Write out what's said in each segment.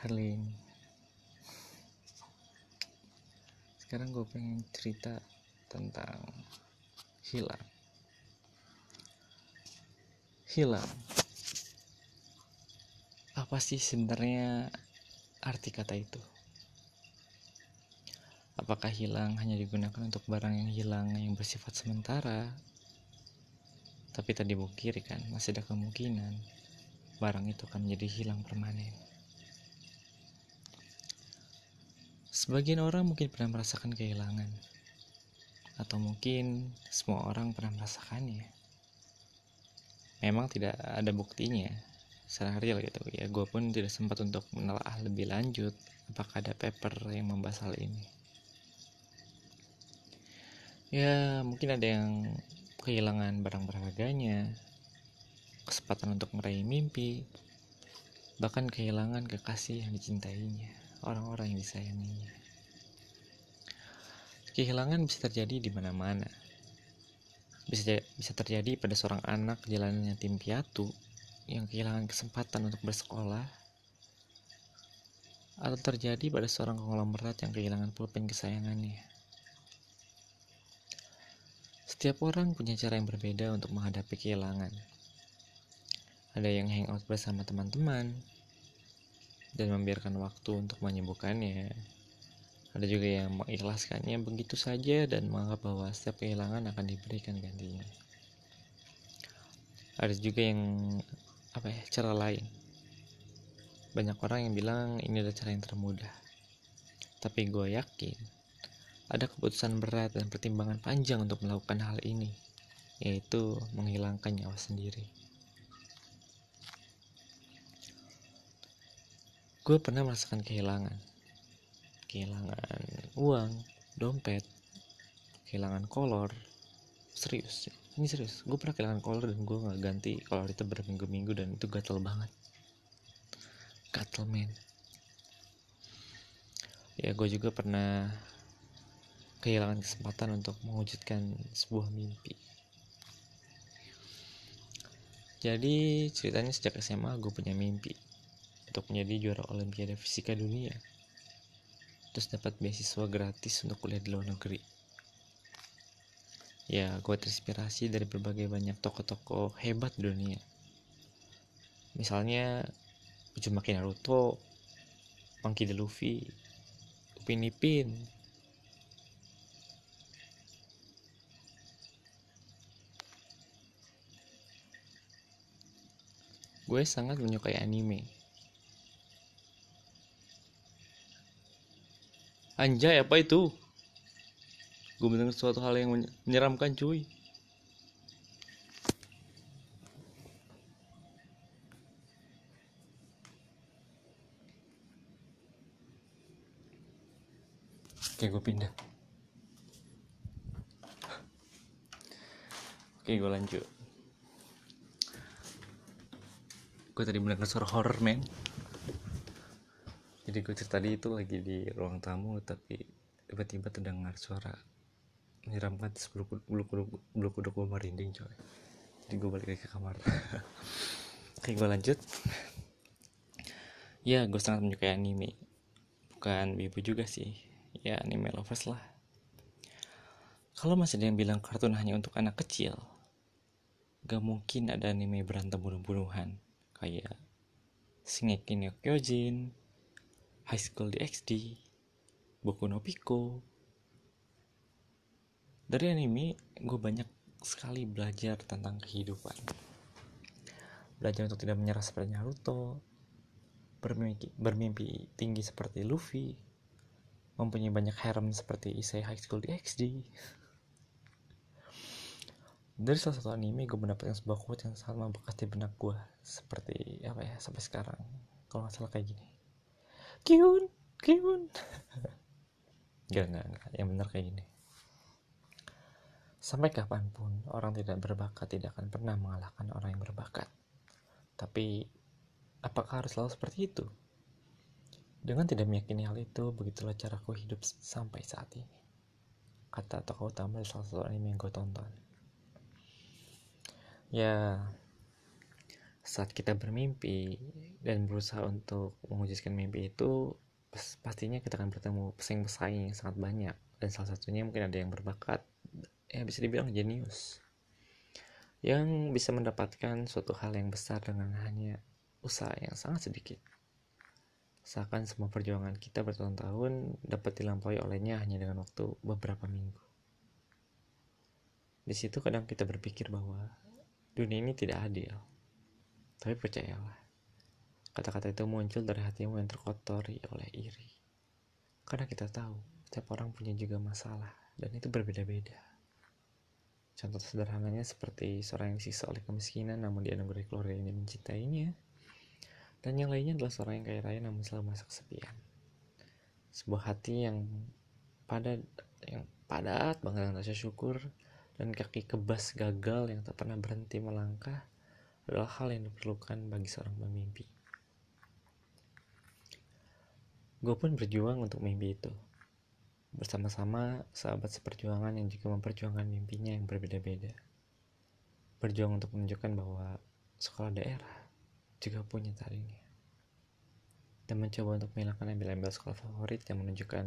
Harlin. Sekarang gue pengen cerita tentang hilang. Hilang. Apa sih sebenarnya arti kata itu? Apakah hilang hanya digunakan untuk barang yang hilang yang bersifat sementara tapi tadi bukiri kan masih ada kemungkinan barang itu akan menjadi hilang permanen. Sebagian orang mungkin pernah merasakan kehilangan, atau mungkin semua orang pernah merasakannya. Memang tidak ada buktinya secara real gitu ya. Gue pun tidak sempat untuk menelaah lebih lanjut apakah ada paper yang membahas hal ini. Ya mungkin ada yang kehilangan barang berharganya, kesempatan untuk meraih mimpi, bahkan kehilangan kekasih yang dicintainya, orang-orang yang disayanginya. Kehilangan bisa terjadi di mana-mana. Bisa bisa terjadi pada seorang anak jalannya tim piatu yang kehilangan kesempatan untuk bersekolah atau terjadi pada seorang konglomerat yang kehilangan pulpen kesayangannya. Setiap orang punya cara yang berbeda untuk menghadapi kehilangan. Ada yang hangout bersama teman-teman dan membiarkan waktu untuk menyembuhkannya. Ada juga yang mengikhlaskannya begitu saja dan menganggap bahwa setiap kehilangan akan diberikan gantinya. Ada juga yang apa ya cara lain. Banyak orang yang bilang ini adalah cara yang termudah. Tapi gue yakin ada keputusan berat dan pertimbangan panjang untuk melakukan hal ini, yaitu menghilangkan nyawa sendiri. Gue pernah merasakan kehilangan, kehilangan uang, dompet, kehilangan kolor, serius, ini serius. Gue pernah kehilangan kolor dan gue nggak ganti kolor itu berminggu-minggu dan itu gatel banget, gatel men. Ya gue juga pernah kehilangan kesempatan untuk mewujudkan sebuah mimpi. Jadi ceritanya sejak SMA gue punya mimpi untuk menjadi juara Olimpiade Fisika Dunia. Terus dapat beasiswa gratis untuk kuliah di luar negeri. Ya, gue terinspirasi dari berbagai banyak tokoh-tokoh hebat dunia. Misalnya Uzumaki Naruto, Monkey D. Luffy, Upin Ipin, Gue sangat menyukai anime. Anjay, apa itu? Gue mendengar suatu hal yang menyeramkan, cuy. Oke, gue pindah. Oke, gue lanjut. gue tadi mendengar suara horror men jadi gue tadi itu lagi di ruang tamu tapi tiba-tiba terdengar suara menyeramkan terus bulu bulu, bulu kuduk gue merinding coy. Jadi gue balik lagi ke kamar. Oke gue lanjut. Ya gue sangat menyukai anime. Bukan bibu juga sih. Ya anime lovers lah. Kalau masih ada yang bilang kartun hanya untuk anak kecil gak mungkin ada anime berantem bunuh-bunuhan. Kayak Shingeki no Kyojin, High School DxD, Boku no Pico. Dari anime, gue banyak sekali belajar tentang kehidupan. Belajar untuk tidak menyerah seperti Naruto, bermimpi, bermimpi tinggi seperti Luffy, mempunyai banyak harem seperti Issei High School DxD, dari salah satu anime gue mendapatkan sebuah quote yang sangat membekas di benak gue seperti apa ya sampai sekarang kalau nggak salah kayak gini kiun kiun. Gak gak gak yang benar kayak gini. Sampai kapan pun orang tidak berbakat tidak akan pernah mengalahkan orang yang berbakat. Tapi apakah harus selalu seperti itu? Dengan tidak meyakini hal itu begitulah caraku hidup sampai saat ini. Kata tokoh utama salah satu anime yang gue tonton. Ya saat kita bermimpi dan berusaha untuk mewujudkan mimpi itu pastinya kita akan bertemu pesaing-pesaing yang sangat banyak. Dan salah satunya mungkin ada yang berbakat ya bisa dibilang jenius. Yang bisa mendapatkan suatu hal yang besar dengan hanya usaha yang sangat sedikit. Seakan semua perjuangan kita bertahun-tahun dapat dilampaui olehnya hanya dengan waktu beberapa minggu. Di situ kadang kita berpikir bahwa dunia ini tidak adil tapi percayalah, kata-kata itu muncul dari hatimu yang terkotori oleh iri. Karena kita tahu, setiap orang punya juga masalah, dan itu berbeda-beda. Contoh sederhananya seperti seorang yang disiksa oleh kemiskinan namun dianugerahi keluarga yang mencintainya. Dan yang lainnya adalah seorang yang kaya raya namun selalu merasa kesepian. Sebuah hati yang padat yang padat banget dengan rasa syukur dan kaki kebas gagal yang tak pernah berhenti melangkah adalah hal yang diperlukan bagi seorang pemimpi. Gue pun berjuang untuk mimpi itu. Bersama-sama sahabat seperjuangan yang juga memperjuangkan mimpinya yang berbeda-beda. Berjuang untuk menunjukkan bahwa sekolah daerah juga punya tarinya. Dan mencoba untuk menghilangkan embel-embel sekolah favorit yang menunjukkan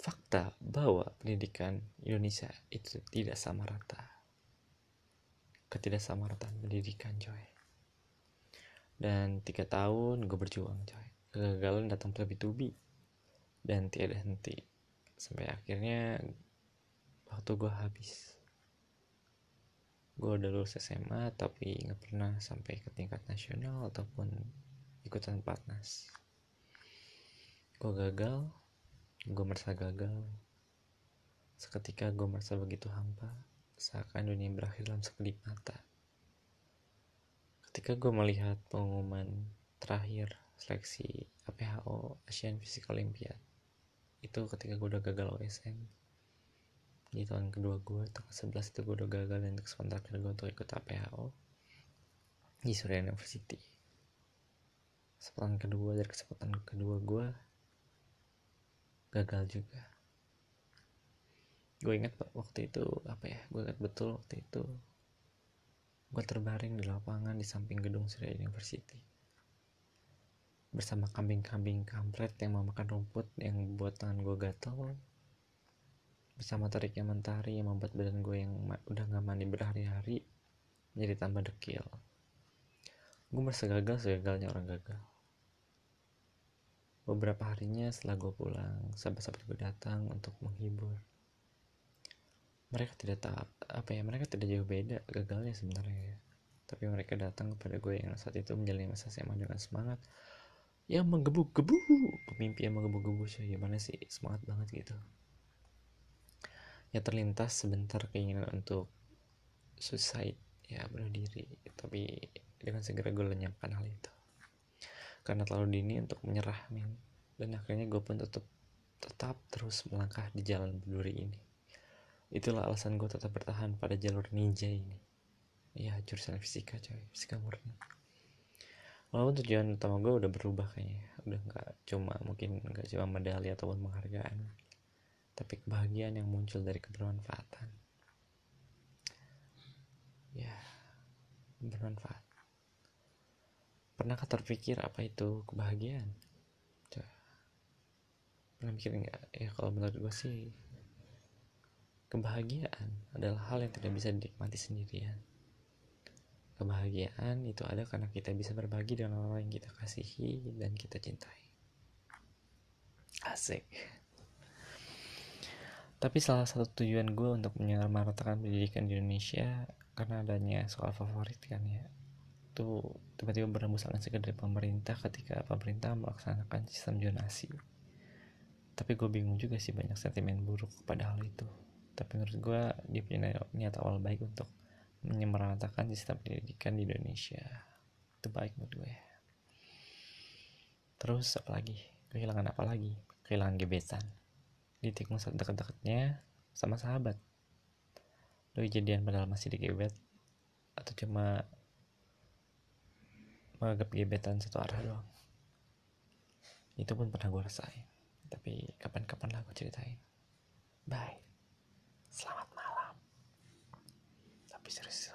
fakta bahwa pendidikan Indonesia itu tidak sama rata ketidaksamarataan pendidikan coy. Dan tiga tahun gue berjuang coy. Kegagalan datang terlebih-tubi dan tiada henti sampai akhirnya waktu gue habis. Gue udah lulus SMA tapi nggak pernah sampai ke tingkat nasional ataupun ikutan platnas. Gue gagal gue merasa gagal. Seketika gue merasa begitu hampa seakan dunia berakhir dalam sekelip mata. Ketika gue melihat pengumuman terakhir seleksi APHO Asian Physical Olympiad, itu ketika gue udah gagal OSM, di tahun kedua gue, tahun ke-11 itu gue udah gagal dan kesempatan terakhir gue untuk ikut APHO di Surya University. Kesempatan kedua dari kesempatan kedua gue gagal juga gue ingat waktu itu apa ya gue ingat betul waktu itu gue terbaring di lapangan di samping gedung Surya University. Bersama kambing-kambing kampret yang mau makan rumput yang buat tangan gue gatel. Bersama teriknya mentari yang membuat badan gue yang udah gak mandi berhari-hari menjadi tambah dekil. Gue merasa gagal segagalnya orang gagal. Beberapa harinya setelah gue pulang sahabat-sahabat gue datang untuk menghibur mereka tidak tahu apa ya mereka tidak jauh beda gagalnya sebenarnya ya. Tapi mereka datang kepada gue yang saat itu menjalani masa SMA dengan semangat. Yang menggebu-gebu. Pemimpi yang menggebu-gebu sih gimana sih? Semangat banget gitu. Ya terlintas sebentar keinginan untuk suicide ya bunuh diri. Tapi dengan segera gue lenyapkan hal itu. Karena terlalu dini untuk menyerah men. Dan akhirnya gue pun tetap tetap terus melangkah di jalan berduri ini itulah alasan gue tetap bertahan pada jalur ninja ini. Ya jurusan fisika coy. Fisika murni. Walaupun tujuan utama gue udah berubah kayaknya. Udah nggak cuma mungkin nggak cuma medali ataupun penghargaan. Tapi kebahagiaan yang muncul dari kebermanfaatan. Ya bermanfaat. Pernahkah terpikir apa itu kebahagiaan? Coba. pernah mikir nggak? Ya kalau menurut gue sih Kebahagiaan adalah hal yang tidak bisa dinikmati sendirian. Kebahagiaan itu ada karena kita bisa berbagi dengan orang yang kita kasihi dan kita cintai. Asik. Tapi salah satu tujuan gue untuk menyamaratakan pendidikan di Indonesia karena adanya soal favorit kan ya itu tiba-tiba berembus angin segar dari pemerintah ketika pemerintah melaksanakan sistem zonasi tapi gue bingung juga sih banyak sentimen buruk pada hal itu tapi menurut gue dia punya niat awal baik untuk menyamaratakan sistem pendidikan di Indonesia. Itu baik menurut gue terus apa lagi? Kehilangan apa lagi? Kehilangan gebetan. Ditikung saat dekat-dekatnya sama sahabat. Doi jadian padahal masih digebet atau cuma menganggap gebetan satu arah doang? Itu pun pernah gue rasain. Tapi kapan-kapan lah gue ceritain. Bye Selamat malam. Tapi serius